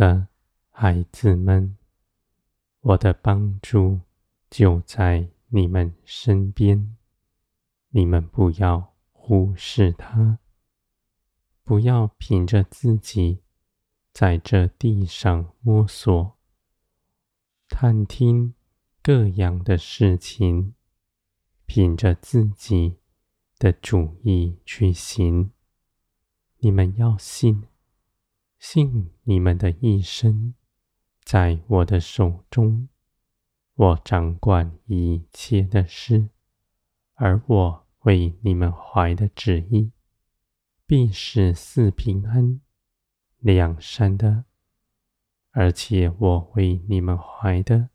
的孩子们，我的帮助就在你们身边，你们不要忽视它，不要凭着自己在这地上摸索、探听各样的事情，凭着自己的主意去行。你们要信。信你们的一生在我的手中，我掌管一切的事，而我为你们怀的旨意，必是四平安、两善的。而且我为你们怀的，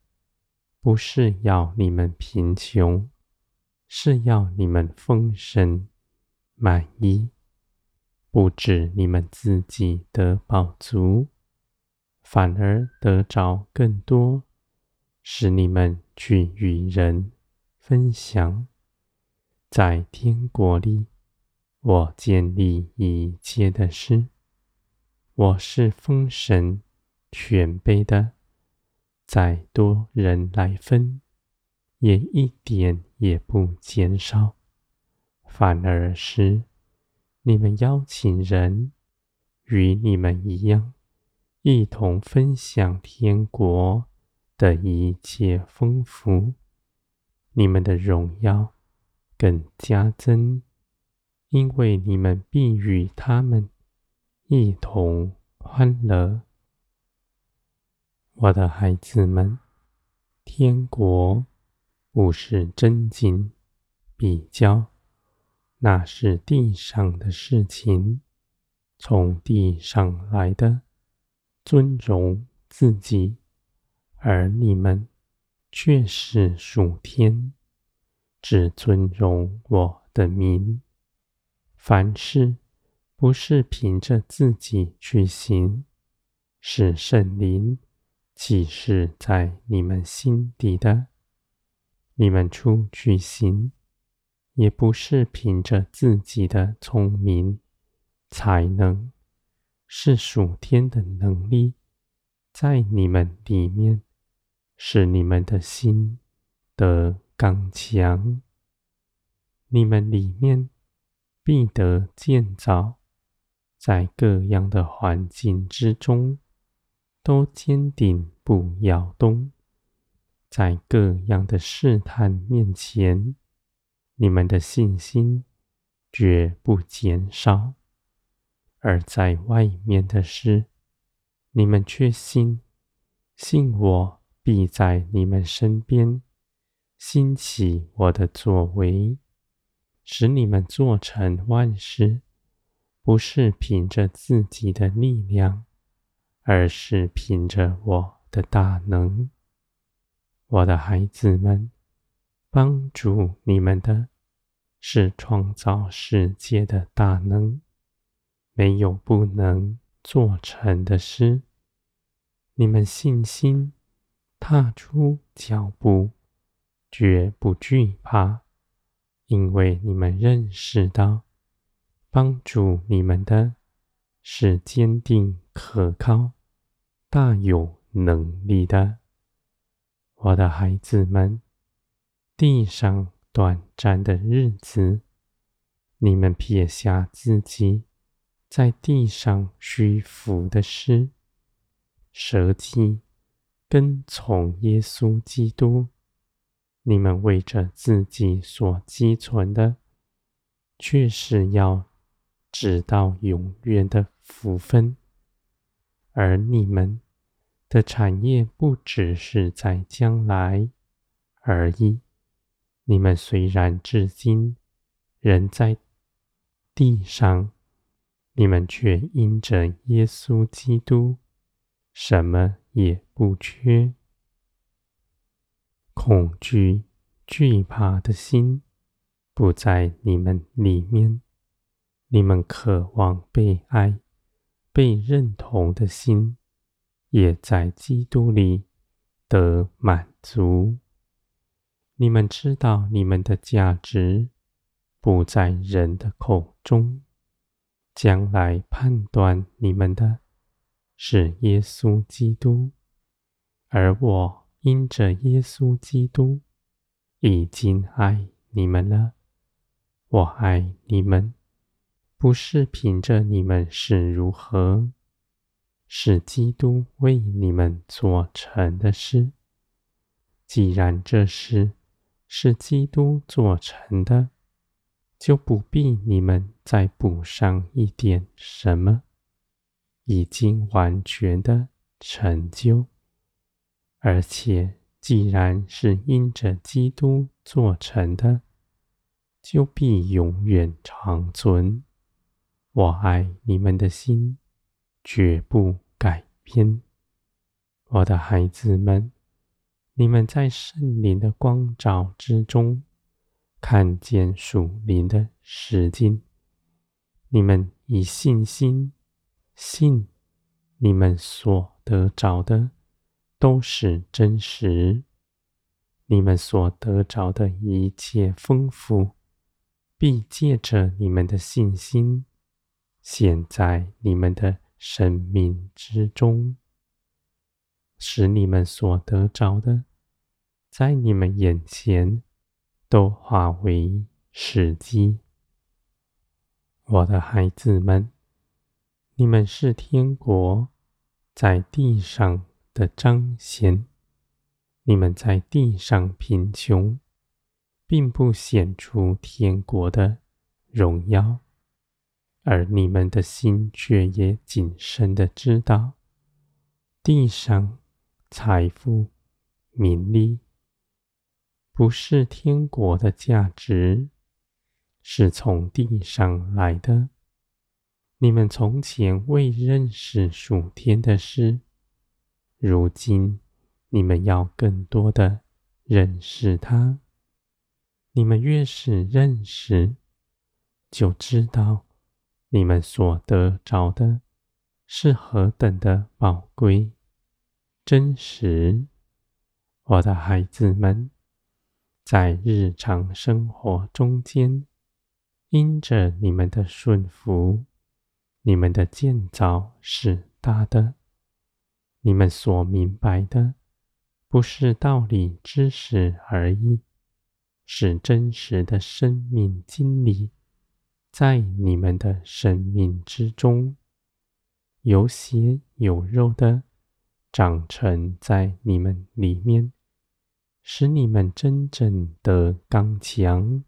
不是要你们贫穷，是要你们丰盛、满意。不止你们自己得饱足，反而得着更多，使你们去与人分享。在天国里，我建立一切的事，我是封神、全备的，再多人来分，也一点也不减少，反而是。你们邀请人与你们一样，一同分享天国的一切丰富，你们的荣耀更加增，因为你们必与他们一同欢乐。我的孩子们，天国不是真经比较。那是地上的事情，从地上来的，尊荣自己，而你们却是属天，只尊荣我的名。凡事不是凭着自己去行，是圣灵启示在你们心底的，你们出去行。也不是凭着自己的聪明才能，是属天的能力在你们里面，使你们的心得刚强。你们里面必得建造，在各样的环境之中都坚定不摇动，在各样的试探面前。你们的信心绝不减少，而在外面的事，你们却信，信我必在你们身边兴起我的作为，使你们做成万事，不是凭着自己的力量，而是凭着我的大能。我的孩子们。帮助你们的是创造世界的大能，没有不能做成的事。你们信心踏出脚步，绝不惧怕，因为你们认识到，帮助你们的是坚定可靠、大有能力的。我的孩子们。地上短暂的日子，你们撇下自己在地上虚浮的事，舍己跟从耶稣基督。你们为着自己所积存的，却是要直到永远的福分。而你们的产业不只是在将来而已。你们虽然至今仍在地上，你们却因着耶稣基督，什么也不缺。恐惧、惧怕的心不在你们里面，你们渴望被爱、被认同的心，也在基督里得满足。你们知道，你们的价值不在人的口中。将来判断你们的，是耶稣基督，而我因着耶稣基督已经爱你们了。我爱你们，不是凭着你们是如何，是基督为你们做成的事。既然这事是基督做成的，就不必你们再补上一点什么，已经完全的成就。而且，既然是因着基督做成的，就必永远长存。我爱你们的心绝不改变，我的孩子们。你们在圣灵的光照之中，看见属灵的实境。你们以信心信，你们所得着的都是真实。你们所得着的一切丰富，必借着你们的信心，显在你们的生命之中。使你们所得着的，在你们眼前都化为实际。我的孩子们，你们是天国在地上的彰显。你们在地上贫穷，并不显出天国的荣耀，而你们的心却也谨慎的知道。地上财富、名利，不是天国的价值，是从地上来的。你们从前未认识属天的事，如今你们要更多的认识它。你们越是认识，就知道你们所得着的是何等的宝贵。真实，我的孩子们，在日常生活中间，因着你们的顺服，你们的建造是大的。你们所明白的，不是道理知识而已，是真实的生命经历，在你们的生命之中，有血有肉的。长成在你们里面，使你们真正的刚强，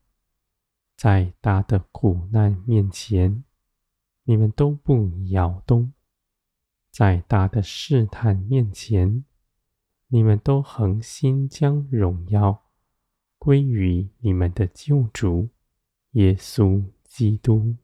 在大的苦难面前，你们都不摇动；在大的试探面前，你们都恒心将荣耀归于你们的救主耶稣基督。